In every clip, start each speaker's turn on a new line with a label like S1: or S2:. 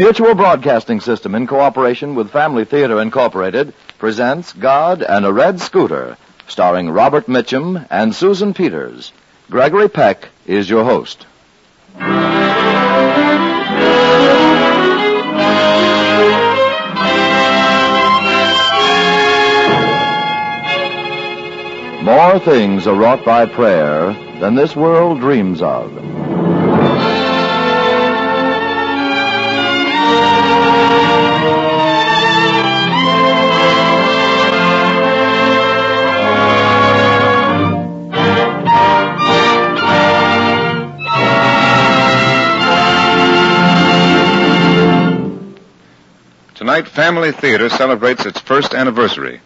S1: Mutual Broadcasting System, in cooperation with Family Theater Incorporated, presents God and a Red Scooter, starring Robert Mitchum and Susan Peters. Gregory Peck is your host. More things are wrought by prayer than this world dreams of.
S2: Tonight, Family Theater celebrates its first anniversary.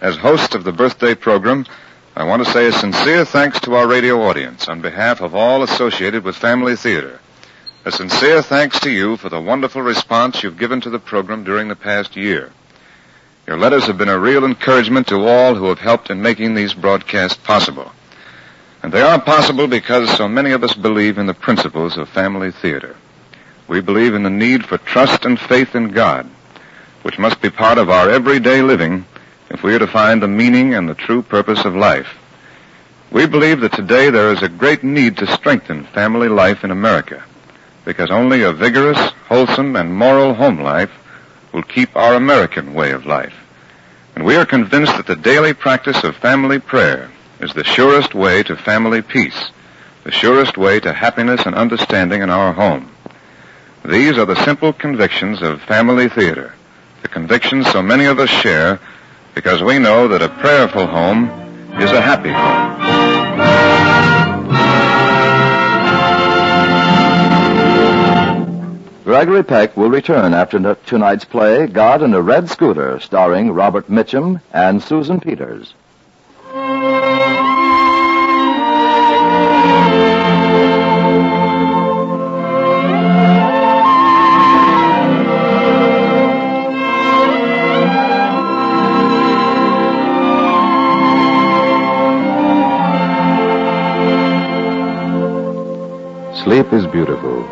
S2: As host of the birthday program, I want to say a sincere thanks to our radio audience on behalf of all associated with Family Theater. A sincere thanks to you for the wonderful response you've given to the program during the past year. Your letters have been a real encouragement to all who have helped in making these broadcasts possible. And they are possible because so many of us believe in the principles of family theater. We believe in the need for trust and faith in God which must be part of our everyday living if we are to find the meaning and the true purpose of life. We believe that today there is a great need to strengthen family life in America because only a vigorous, wholesome, and moral home life will keep our American way of life. And we are convinced that the daily practice of family prayer is the surest way to family peace, the surest way to happiness and understanding in our home. These are the simple convictions of family theater the conviction so many of us share because we know that a prayerful home is a happy home.
S1: Gregory Peck will return after tonight's play, God and a Red Scooter, starring Robert Mitchum and Susan Peters.
S3: Sleep is beautiful.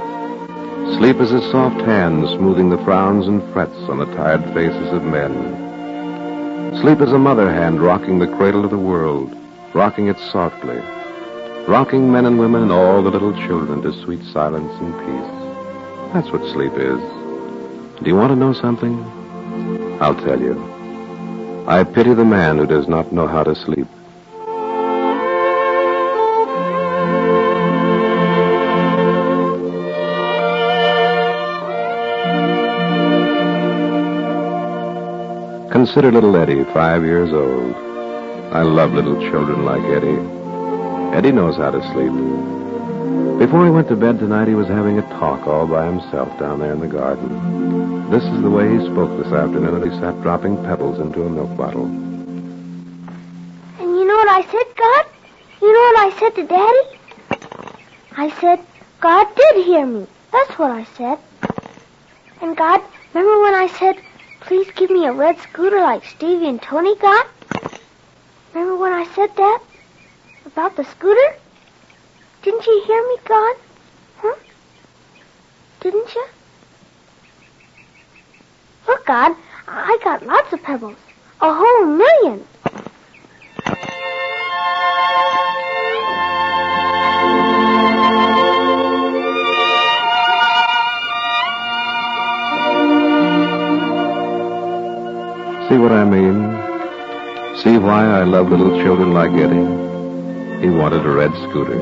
S3: Sleep is a soft hand smoothing the frowns and frets on the tired faces of men. Sleep is a mother hand rocking the cradle of the world, rocking it softly, rocking men and women and all the little children to sweet silence and peace. That's what sleep is. Do you want to know something? I'll tell you. I pity the man who does not know how to sleep. Consider little Eddie, five years old. I love little children like Eddie. Eddie knows how to sleep. Before he went to bed tonight, he was having a talk all by himself down there in the garden. This is the way he spoke this afternoon as he sat dropping pebbles into a milk bottle.
S4: And you know what I said, God? You know what I said to Daddy? I said, God did hear me. That's what I said. And God, remember when I said, please give me a red scooter like Stevie and Tony got? Remember when I said that? About the scooter? Didn't you hear me, God? Huh? Didn't you? Oh, Look, God, I got lots of pebbles. A whole million.
S3: I mean? See why I love little children like Eddie? He wanted a red scooter.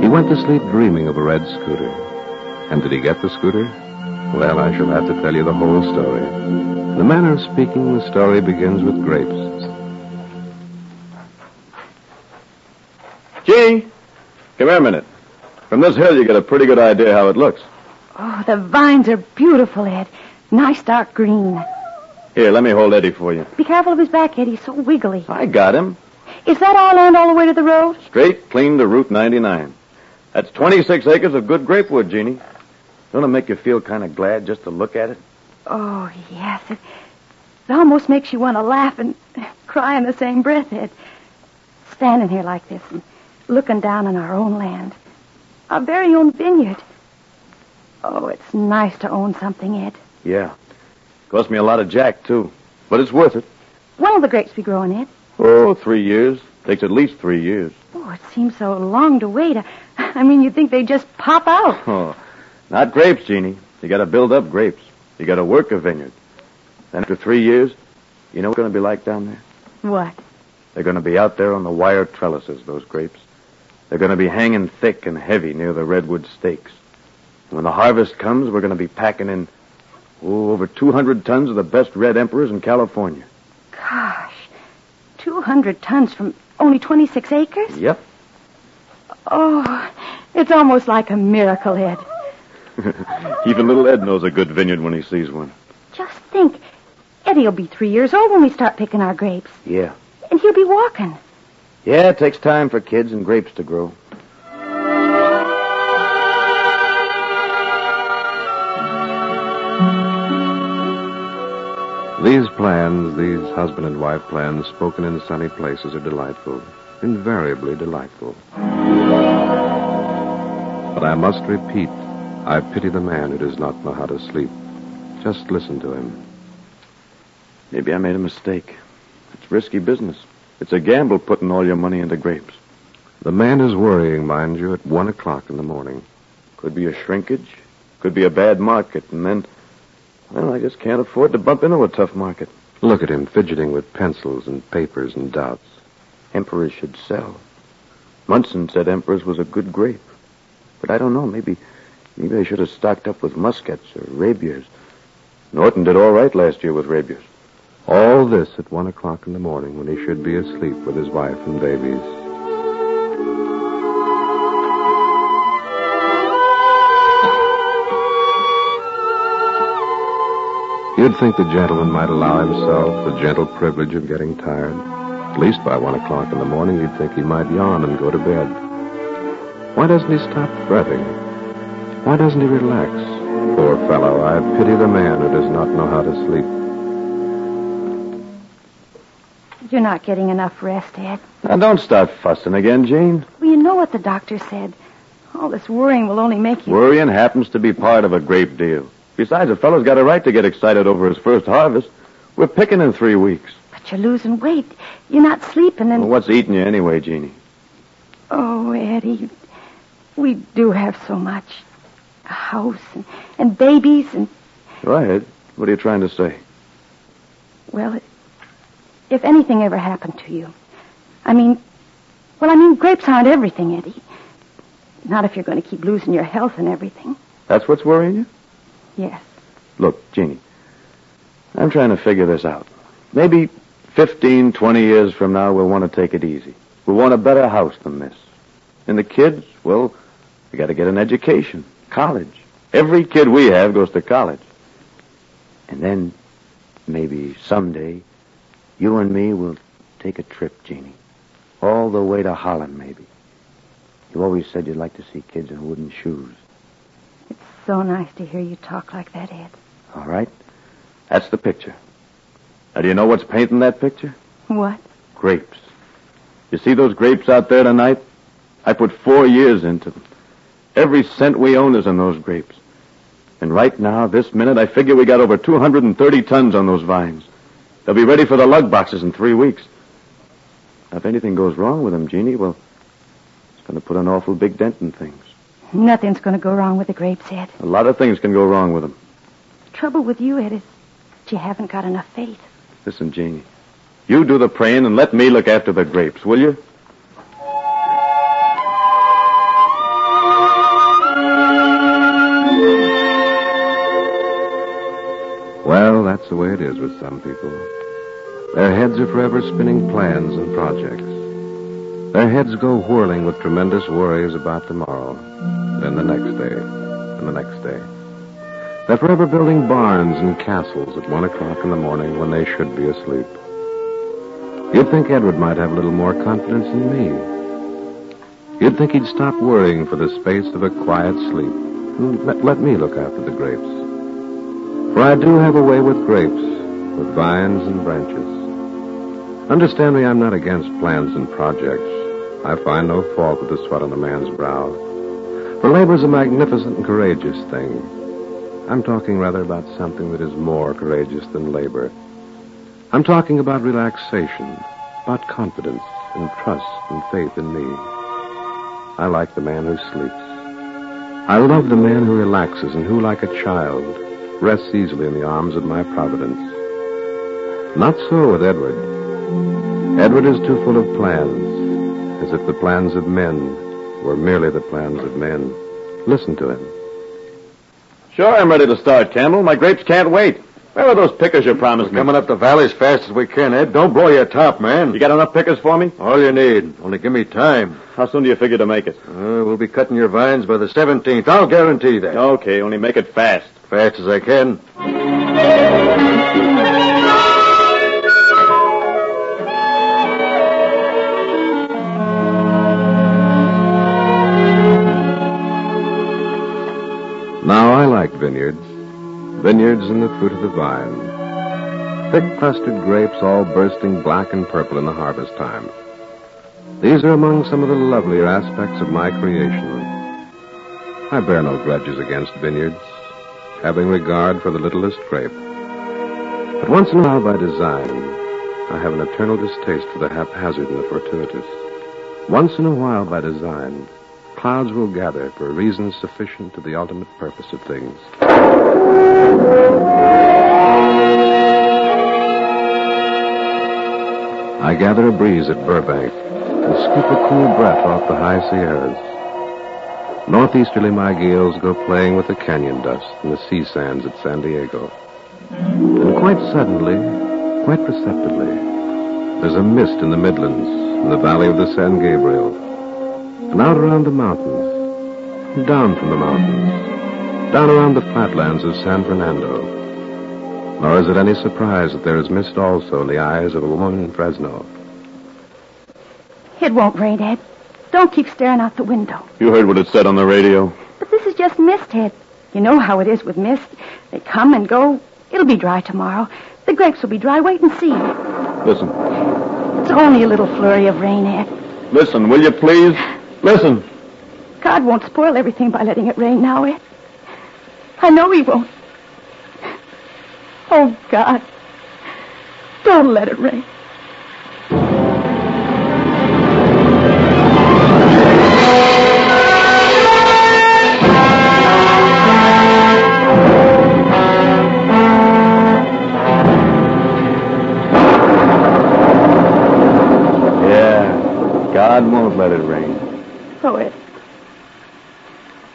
S3: He went to sleep dreaming of a red scooter. And did he get the scooter? Well, I shall have to tell you the whole story. The manner of speaking, the story begins with grapes.
S5: Gee, come here a minute. From this hill, you get a pretty good idea how it looks.
S6: Oh, the vines are beautiful, Ed. Nice dark green.
S5: Here, let me hold Eddie for you.
S6: Be careful of his back, Ed. He's so wiggly.
S5: I got him.
S6: Is that our land all the way to the road?
S5: Straight, clean to Route 99. That's 26 acres of good grapewood, Jeannie. Don't it make you feel kind of glad just to look at it?
S6: Oh, yes. It, it almost makes you want to laugh and cry in the same breath, Ed. Standing here like this and looking down on our own land. Our very own vineyard. Oh, it's nice to own something, Ed.
S5: Yeah. Cost me a lot of jack, too. But it's worth it.
S6: When will the grapes be growing, Ed?
S5: Oh, three years. Takes at least three years.
S6: Oh, it seems so long to wait. I mean, you'd think they'd just pop out.
S5: Oh, not grapes, Jeannie. You gotta build up grapes. You gotta work a vineyard. Then after three years, you know what's gonna be like down there?
S6: What?
S5: They're gonna be out there on the wire trellises, those grapes. They're gonna be hanging thick and heavy near the redwood stakes. And when the harvest comes, we're gonna be packing in, oh, over 200 tons of the best red emperors in California.
S6: Gosh, 200 tons from only 26 acres?
S5: Yep.
S6: Oh, it's almost like a miracle, Ed.
S5: Even little Ed knows a good vineyard when he sees one.
S6: Just think, Eddie'll be three years old when we start picking our grapes.
S5: Yeah.
S6: And he'll be walking.
S5: Yeah, it takes time for kids and grapes to grow.
S3: These plans, these husband and wife plans spoken in sunny places, are delightful. Invariably delightful. But I must repeat, I pity the man who does not know how to sleep. Just listen to him.
S5: Maybe I made a mistake. It's risky business. It's a gamble putting all your money into grapes.
S3: The man is worrying, mind you, at one o'clock in the morning.
S5: Could be a shrinkage. Could be a bad market. And then, well, I just can't afford to bump into a tough market.
S3: Look at him fidgeting with pencils and papers and doubts.
S5: Emperors should sell. Munson said Emperors was a good grape. But I don't know. Maybe, maybe I should have stocked up with muscats or ribiers. Norton did all right last year with ribiers.
S3: All this at one o'clock in the morning when he should be asleep with his wife and babies. You'd think the gentleman might allow himself the gentle privilege of getting tired. At least by one o'clock in the morning, you'd think he might yawn and go to bed. Why doesn't he stop fretting? Why doesn't he relax? Poor fellow, I pity the man who does not know how to sleep.
S6: You're not getting enough rest, Ed.
S5: Now, don't start fussing again, Jane.
S6: Well, you know what the doctor said. All this worrying will only make you.
S5: Worrying happens to be part of a great deal. Besides, a fellow's got a right to get excited over his first harvest. We're picking in three weeks.
S6: But you're losing weight. You're not sleeping, and.
S5: Well, what's eating you anyway, Jeannie?
S6: Oh, Eddie, we do have so much. A house and, and babies and,
S5: Go ahead. What are you trying to say?
S6: well, if anything ever happened to you. I mean, well, I mean, grapes aren't everything, Eddie. Not if you're going to keep losing your health and everything.
S5: That's what's worrying you?
S6: Yes.
S5: Look, Jeannie, I'm trying to figure this out. Maybe 15, 20 years from now, we'll want to take it easy. We'll want a better house than this. And the kids, well, we got to get an education, college. Every kid we have goes to college. And then, maybe someday, you and me will take a trip, Jeannie. All the way to Holland, maybe. You always said you'd like to see kids in wooden shoes.
S6: So nice to hear you talk like that, Ed.
S5: All right? That's the picture. Now, do you know what's painting that picture?
S6: What?
S5: Grapes. You see those grapes out there tonight? I put four years into them. Every cent we own is in those grapes. And right now, this minute, I figure we got over 230 tons on those vines. They'll be ready for the lug boxes in three weeks. Now, if anything goes wrong with them, Jeannie, well, it's going to put an awful big dent in things.
S6: Nothing's going to go wrong with the grapes, Ed.
S5: A lot of things can go wrong with them.
S6: The trouble with you, Ed, is that you haven't got enough faith.
S5: Listen, Jeannie, you do the praying and let me look after the grapes, will you?
S3: Well, that's the way it is with some people. Their heads are forever spinning plans and projects. Their heads go whirling with tremendous worries about tomorrow, then the next day, and the next day. They're forever building barns and castles at one o'clock in the morning when they should be asleep. You'd think Edward might have a little more confidence in me. You'd think he'd stop worrying for the space of a quiet sleep. Let, let me look after the grapes. For I do have a way with grapes, with vines and branches. Understand me, I'm not against plans and projects. I find no fault with the sweat on a man's brow. For labor's a magnificent and courageous thing. I'm talking rather about something that is more courageous than labor. I'm talking about relaxation, about confidence and trust and faith in me. I like the man who sleeps. I love the man who relaxes and who, like a child, rests easily in the arms of my providence. Not so with Edward. Edward is too full of plans, as if the plans of men were merely the plans of men. Listen to him.
S5: Sure, I'm ready to start, Campbell. My grapes can't wait. Where are those pickers you promised me?
S7: Coming up the valley as fast as we can, Ed. Don't blow your top, man.
S5: You got enough pickers for me?
S7: All you need. Only give me time.
S5: How soon do you figure to make it?
S7: Uh, we'll be cutting your vines by the 17th. I'll guarantee that.
S5: Okay, only make it fast.
S7: Fast as I can.
S3: Vineyards. Vineyards and the fruit of the vine. Thick clustered grapes all bursting black and purple in the harvest time. These are among some of the lovelier aspects of my creation. I bear no grudges against vineyards, having regard for the littlest grape. But once in a while, by design, I have an eternal distaste for the haphazard and the fortuitous. Once in a while, by design, clouds will gather for reasons sufficient to the ultimate purpose of things. I gather a breeze at Burbank and scoop a cool breath off the high Sierras. Northeasterly, my gales go playing with the canyon dust and the sea sands at San Diego. And quite suddenly, quite perceptibly, there's a mist in the Midlands, in the valley of the San Gabriel, and out around the mountains, and down from the mountains, down around the flatlands of San Fernando. Nor is it any surprise that there is mist also in the eyes of a woman in Fresno.
S6: It won't rain, Ed. Don't keep staring out the window.
S5: You heard what it said on the radio.
S6: But this is just mist, Ed. You know how it is with mist. They come and go. It'll be dry tomorrow. The grapes will be dry. Wait and see.
S5: Listen.
S6: It's only a little flurry of rain, Ed.
S5: Listen, will you please? Listen.
S6: God won't spoil everything by letting it rain now, Ed. I know he won't. Oh, God. Don't let it rain.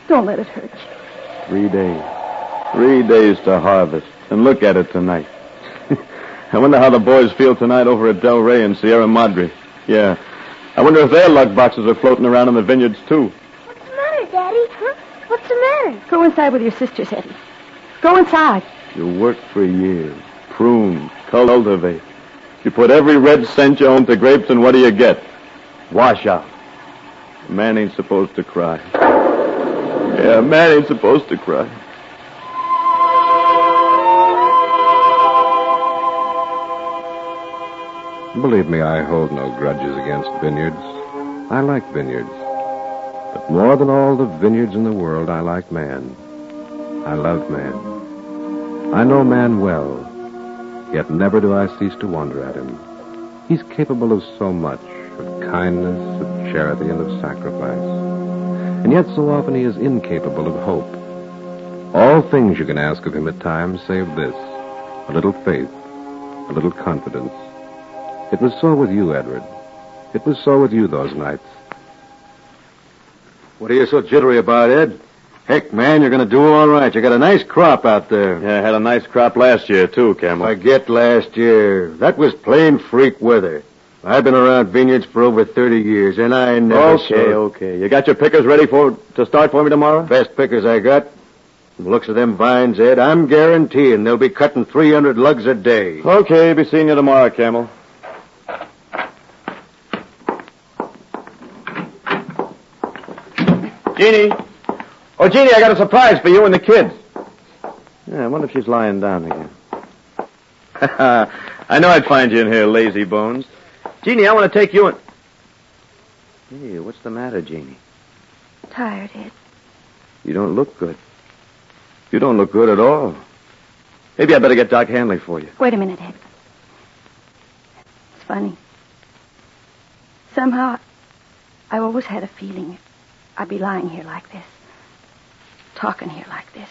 S6: Don't let it hurt you.
S5: Three days. Three days to harvest. And look at it tonight. I wonder how the boys feel tonight over at Del Rey and Sierra Madre. Yeah. I wonder if their lug boxes are floating around in the vineyards, too.
S4: What's the matter, Daddy? Huh? What's the matter?
S6: Go inside with your sisters, Eddie. Go inside.
S5: You worked for years. Prune. Cultivate. You put every red cent you own to grapes, and what do you get? Washout. A man ain't supposed to cry. Yeah, a man ain't supposed to cry.
S3: Believe me, I hold no grudges against vineyards. I like vineyards. But more than all the vineyards in the world, I like man. I love man. I know man well, yet never do I cease to wonder at him. He's capable of so much, of kindness, of charity, and of sacrifice. And yet so often he is incapable of hope. All things you can ask of him at times, save this a little faith, a little confidence. It was so with you, Edward. It was so with you those nights.
S7: What are you so jittery about, Ed? Heck, man, you're going to do all right. You got a nice crop out there.
S5: Yeah, I had a nice crop last year, too, Campbell.
S7: Forget last year. That was plain freak weather. I've been around vineyards for over 30 years, and I never
S5: Okay,
S7: saw...
S5: okay. You got your pickers ready for to start for me tomorrow?
S7: Best pickers I got. From the looks of them vines, Ed, I'm guaranteeing they'll be cutting 300 lugs a day.
S5: Okay, be seeing you tomorrow, Campbell. Jeannie. Oh, Jeannie, I got a surprise for you and the kids. Yeah, I wonder if she's lying down again. I know I'd find you in here, lazy bones. Jeannie, I want to take you and... Hey, what's the matter, Jeannie?
S6: Tired, Ed.
S5: You don't look good. You don't look good at all. Maybe I better get Doc Hanley for you.
S6: Wait a minute, Ed. It's funny. Somehow, I've always had a feeling I'd be lying here like this, talking here like this,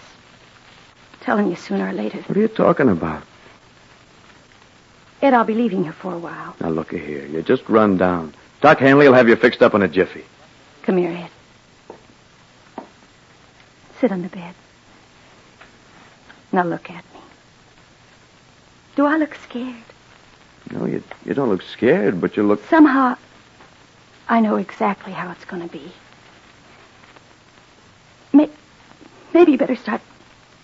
S6: telling you sooner or later.
S5: What are you talking about?
S6: Ed, I'll be leaving here for a while.
S5: Now, look here. You just run down. Doc Hanley will have you fixed up in a jiffy.
S6: Come here, Ed. Sit on the bed. Now look at me. Do I look scared?
S5: No, you, you don't look scared, but you look.
S6: Somehow, I know exactly how it's going to be. May, maybe you better start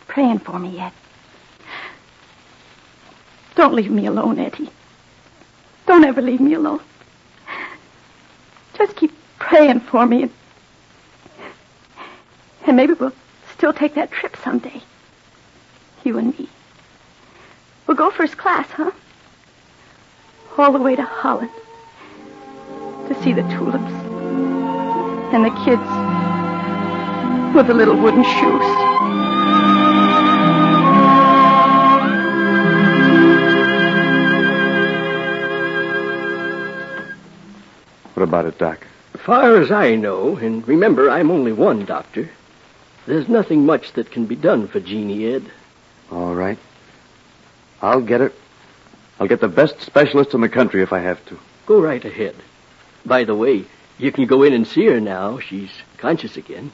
S6: praying for me yet. Don't leave me alone, Eddie. Don't ever leave me alone. Just keep praying for me, and, and maybe we'll still take that trip someday. You and me. We'll go first class, huh? All the way to Holland to see the tulips and the kids with the little wooden shoes.
S5: What about it, Doc?
S8: Far as I know, and remember, I'm only one doctor, there's nothing much that can be done for Jeannie, Ed.
S5: All right. I'll get it. I'll get the best specialist in the country if I have to.
S8: Go right ahead. By the way, you can go in and see her now. She's conscious again.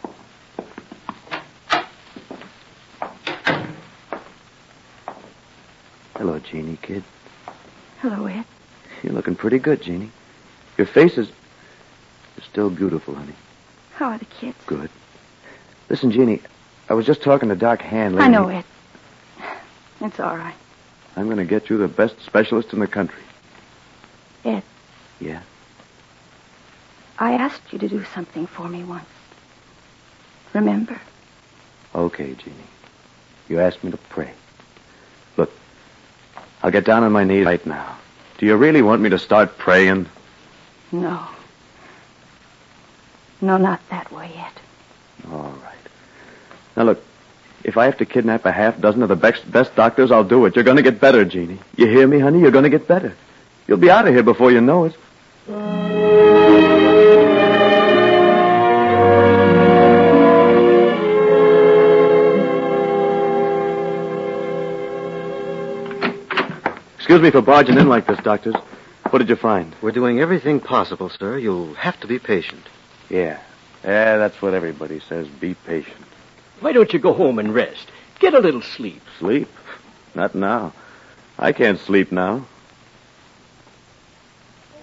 S5: Hello, Jeannie, kid.
S6: Hello, Ed.
S5: You're looking pretty good, Jeannie. Your face is. still beautiful, honey.
S6: How are the kids?
S5: Good. Listen, Jeannie, I was just talking to Doc Hanley.
S6: I know,
S5: he-
S6: Ed. It's all right.
S5: I'm going to get you the best specialist in the country.
S6: Ed,
S5: Yeah?
S6: I asked you to do something for me once. Remember?
S5: Okay, Jeannie. You asked me to pray. Look, I'll get down on my knees right now. Do you really want me to start praying?
S6: No. No, not that way yet.
S5: All right. Now, look, if I have to kidnap a half dozen of the best, best doctors, I'll do it. You're going to get better, Jeannie. You hear me, honey? You're going to get better. You'll be out of here before you know it. Excuse me for barging in like this, doctors. What did you find?
S7: We're doing everything possible, sir. You'll have to be patient.
S5: Yeah. Yeah, that's what everybody says. Be patient.
S8: Why don't you go home and rest? Get a little sleep.
S5: Sleep? Not now. I can't sleep now.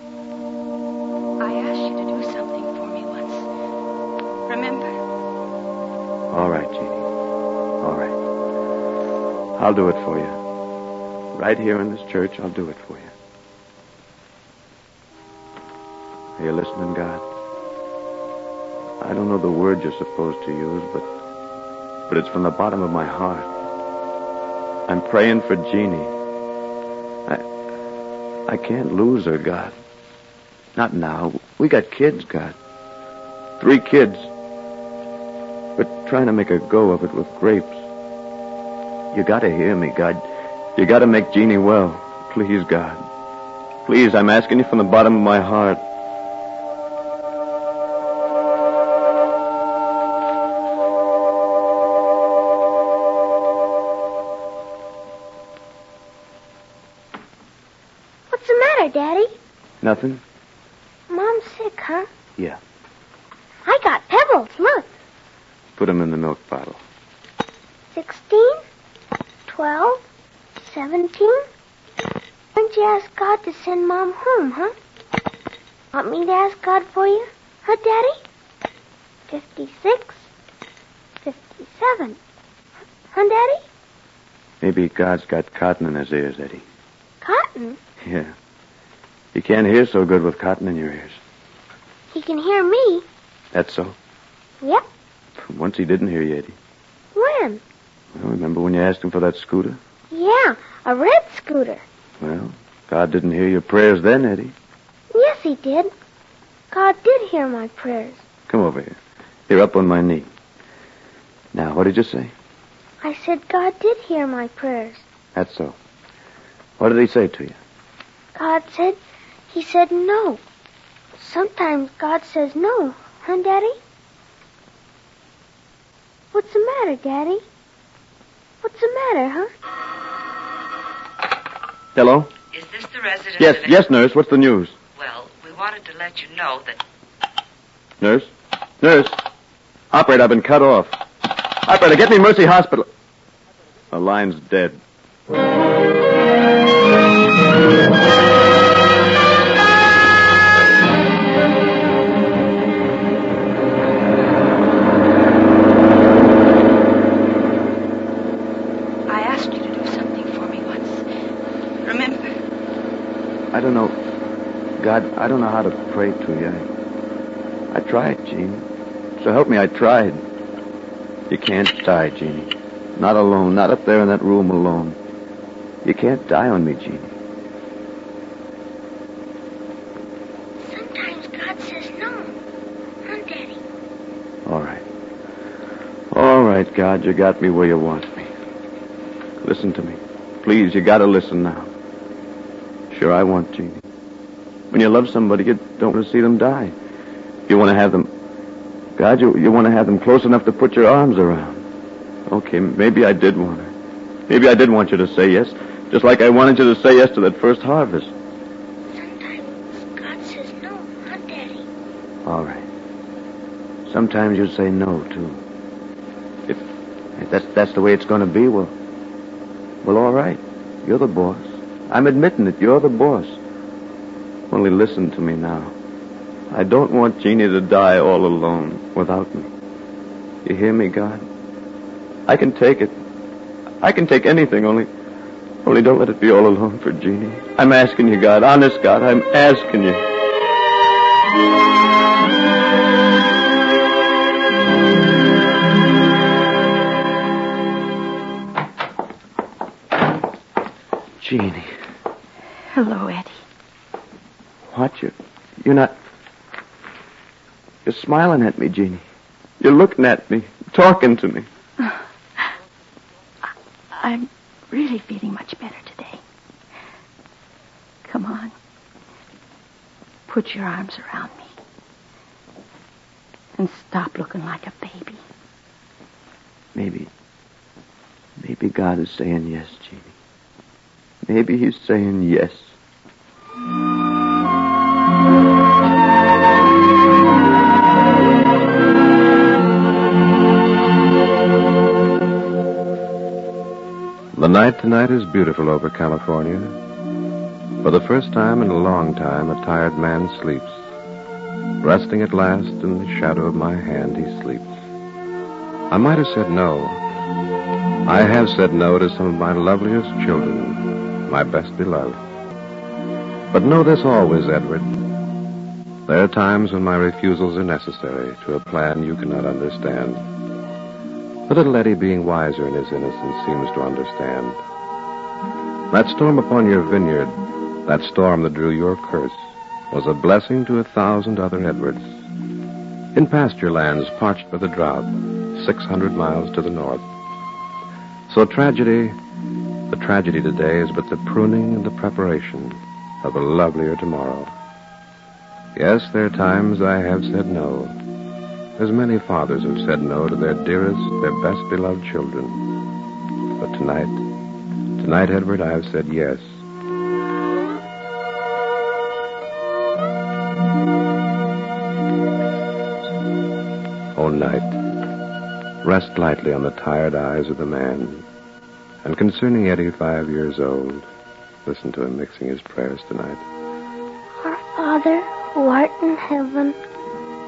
S6: I asked you to do something for me once. Remember?
S5: All right, Jeannie. All right. I'll do it for you. Right here in this church, I'll do it for you. Are you listening, God? I don't know the word you're supposed to use, but but it's from the bottom of my heart. I'm praying for Jeannie. I I can't lose her, God. Not now. We got kids, God. Three kids. We're trying to make a go of it with grapes. You gotta hear me, God. You gotta make Jeannie well. Please, God. Please, I'm asking you from the bottom of my heart. Nothing?
S4: Mom's sick, huh?
S5: Yeah.
S4: I got pebbles. Look.
S5: Put them in the milk bottle.
S4: Sixteen, twelve, seventeen. Why don't you ask God to send Mom home, huh? Want me to ask God for you, huh, Daddy? Fifty-six, fifty-seven. Huh, Daddy?
S5: Maybe God's got cotton in his ears, Eddie.
S4: Cotton.
S5: Yeah. You can't hear so good with cotton in your ears.
S4: He can hear me.
S5: That's so.
S4: Yep.
S5: Once he didn't hear you, Eddie.
S4: When?
S5: Well, remember when you asked him for that scooter?
S4: Yeah, a red scooter.
S5: Well, God didn't hear your prayers then, Eddie.
S4: Yes, he did. God did hear my prayers.
S5: Come over here. Here, up on my knee. Now, what did you say?
S4: I said God did hear my prayers.
S5: That's so. What did he say to you?
S4: God said, He said no. Sometimes God says no, huh, Daddy? What's the matter, Daddy? What's the matter, huh?
S5: Hello?
S9: Is this the residence?
S5: Yes,
S9: of
S5: yes, nurse. What's the news?
S9: Well, we wanted to let you know that
S5: Nurse? Nurse? Operator, I've been cut off. Operator, get me Mercy Hospital. The line's dead. God, I don't know how to pray to you. I, I tried, Jeannie. So help me, I tried. You can't die, Jeannie. Not alone, not up there in that room alone. You can't die on me, Jeannie.
S4: Sometimes God says no, huh, Daddy?
S5: All right. All right, God, you got me where you want me. Listen to me. Please, you gotta listen now. Sure, I want Jeannie. When you love somebody, you don't want to see them die. You want to have them. God, you, you want to have them close enough to put your arms around. Okay, maybe I did want her. Maybe I did want you to say yes, just like I wanted you to say yes to that first harvest.
S4: Sometimes God says no, huh, Daddy?
S5: All right. Sometimes you say no too. If, if that's that's the way it's going to be, well, well, all right. You're the boss. I'm admitting it. You're the boss. Only listen to me now. I don't want Jeannie to die all alone without me. You hear me, God? I can take it. I can take anything. Only, only don't let it be all alone for Jeannie. I'm asking you, God. Honest, God. I'm asking you. Jeannie.
S6: Hello, Eddie.
S5: What? You, you're not. You're smiling at me, Jeannie. You're looking at me, talking to me.
S6: I'm really feeling much better today. Come on. Put your arms around me. And stop looking like a baby.
S5: Maybe. Maybe God is saying yes, Jeannie. Maybe He's saying yes.
S3: Night tonight is beautiful over California. For the first time in a long time, a tired man sleeps. Resting at last in the shadow of my hand, he sleeps. I might have said no. I have said no to some of my loveliest children, my best beloved. But know this always, Edward. There are times when my refusals are necessary to a plan you cannot understand. The little Eddie, being wiser in his innocence, seems to understand. That storm upon your vineyard, that storm that drew your curse, was a blessing to a thousand other Edwards. In pasture lands parched by the drought, 600 miles to the north. So tragedy, the tragedy today is but the pruning and the preparation of a lovelier tomorrow. Yes, there are times I have said no, as many fathers have said no to their dearest, their best beloved children. But tonight, tonight, Edward, I have said yes. O night, rest lightly on the tired eyes of the man. And concerning Eddie, five years old, listen to him mixing his prayers tonight.
S4: Our Father, who art in heaven,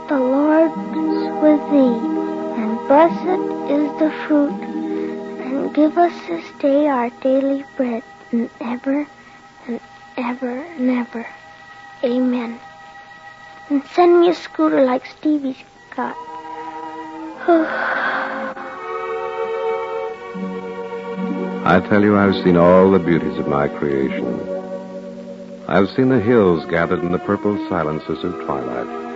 S4: the Is with thee, and blessed is the fruit. And give us this day our daily bread, and ever and ever and ever. Amen. And send me a scooter like Stevie's got.
S3: I tell you, I've seen all the beauties of my creation. I've seen the hills gathered in the purple silences of twilight.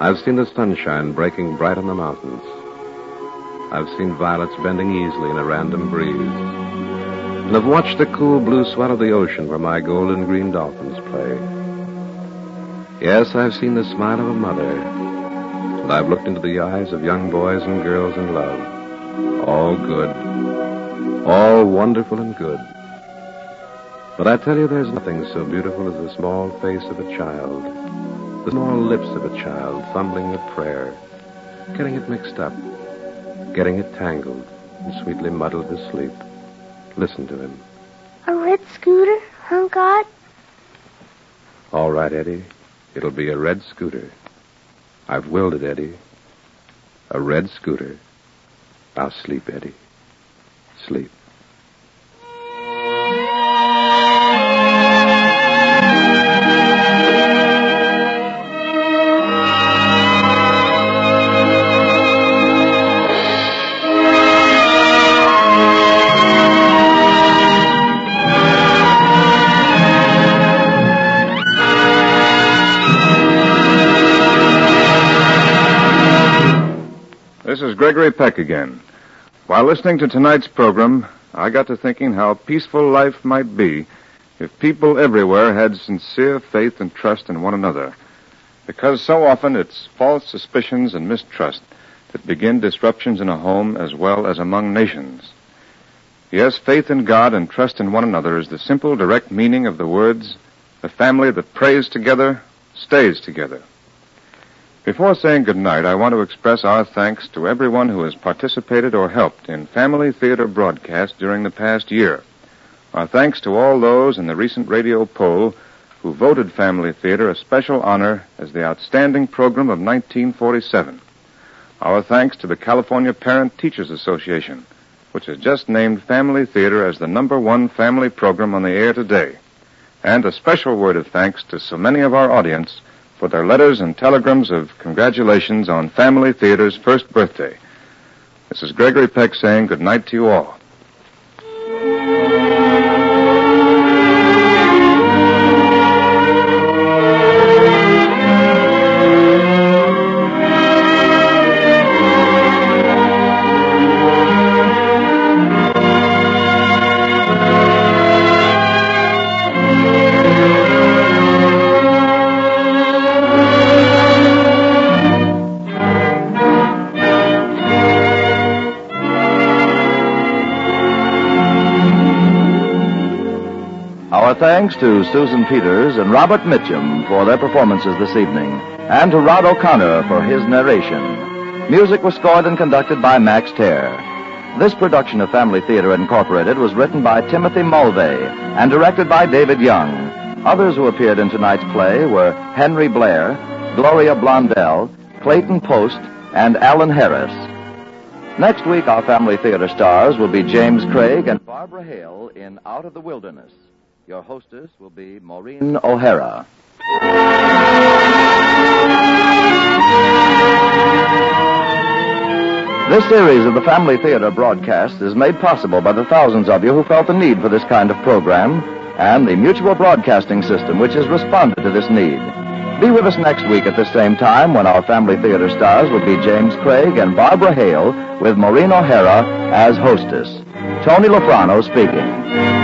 S3: I've seen the sunshine breaking bright on the mountains. I've seen violets bending easily in a random breeze. And I've watched the cool blue swell of the ocean where my golden green dolphins play. Yes, I've seen the smile of a mother. And I've looked into the eyes of young boys and girls in love. All good. All wonderful and good. But I tell you, there's nothing so beautiful as the small face of a child. The small lips of a child fumbling a prayer, getting it mixed up, getting it tangled, and sweetly muddled to sleep. Listen to him.
S4: A red scooter, huh, God?
S3: All right, Eddie. It'll be a red scooter. I've willed it, Eddie. A red scooter. Now sleep, Eddie. Sleep.
S2: Gregory Peck again. While listening to tonight's program, I got to thinking how peaceful life might be if people everywhere had sincere faith and trust in one another. Because so often it's false suspicions and mistrust that begin disruptions in a home as well as among nations. Yes, faith in God and trust in one another is the simple, direct meaning of the words, the family that prays together stays together. Before saying goodnight, I want to express our thanks to everyone who has participated or helped in Family Theater broadcasts during the past year. Our thanks to all those in the recent radio poll who voted Family Theater a special honor as the outstanding program of 1947. Our thanks to the California Parent Teachers Association, which has just named Family Theater as the number one family program on the air today. And a special word of thanks to so many of our audience for their letters and telegrams of congratulations on Family Theater's first birthday. This is Gregory Peck saying good night to you all.
S1: To Susan Peters and Robert Mitchum for their performances this evening, and to Rod O'Connor for his narration. Music was scored and conducted by Max Terr. This production of Family Theater Incorporated was written by Timothy Mulvey and directed by David Young. Others who appeared in tonight's play were Henry Blair, Gloria Blondell, Clayton Post, and Alan Harris. Next week, our Family Theater stars will be James Craig and Barbara Hale in Out of the Wilderness. Your hostess will be Maureen O'Hara. This series of the Family Theater broadcast is made possible by the thousands of you who felt the need for this kind of program and the Mutual Broadcasting System, which has responded to this need. Be with us next week at the same time when our Family Theater stars will be James Craig and Barbara Hale with Maureen O'Hara as hostess. Tony La Frano speaking.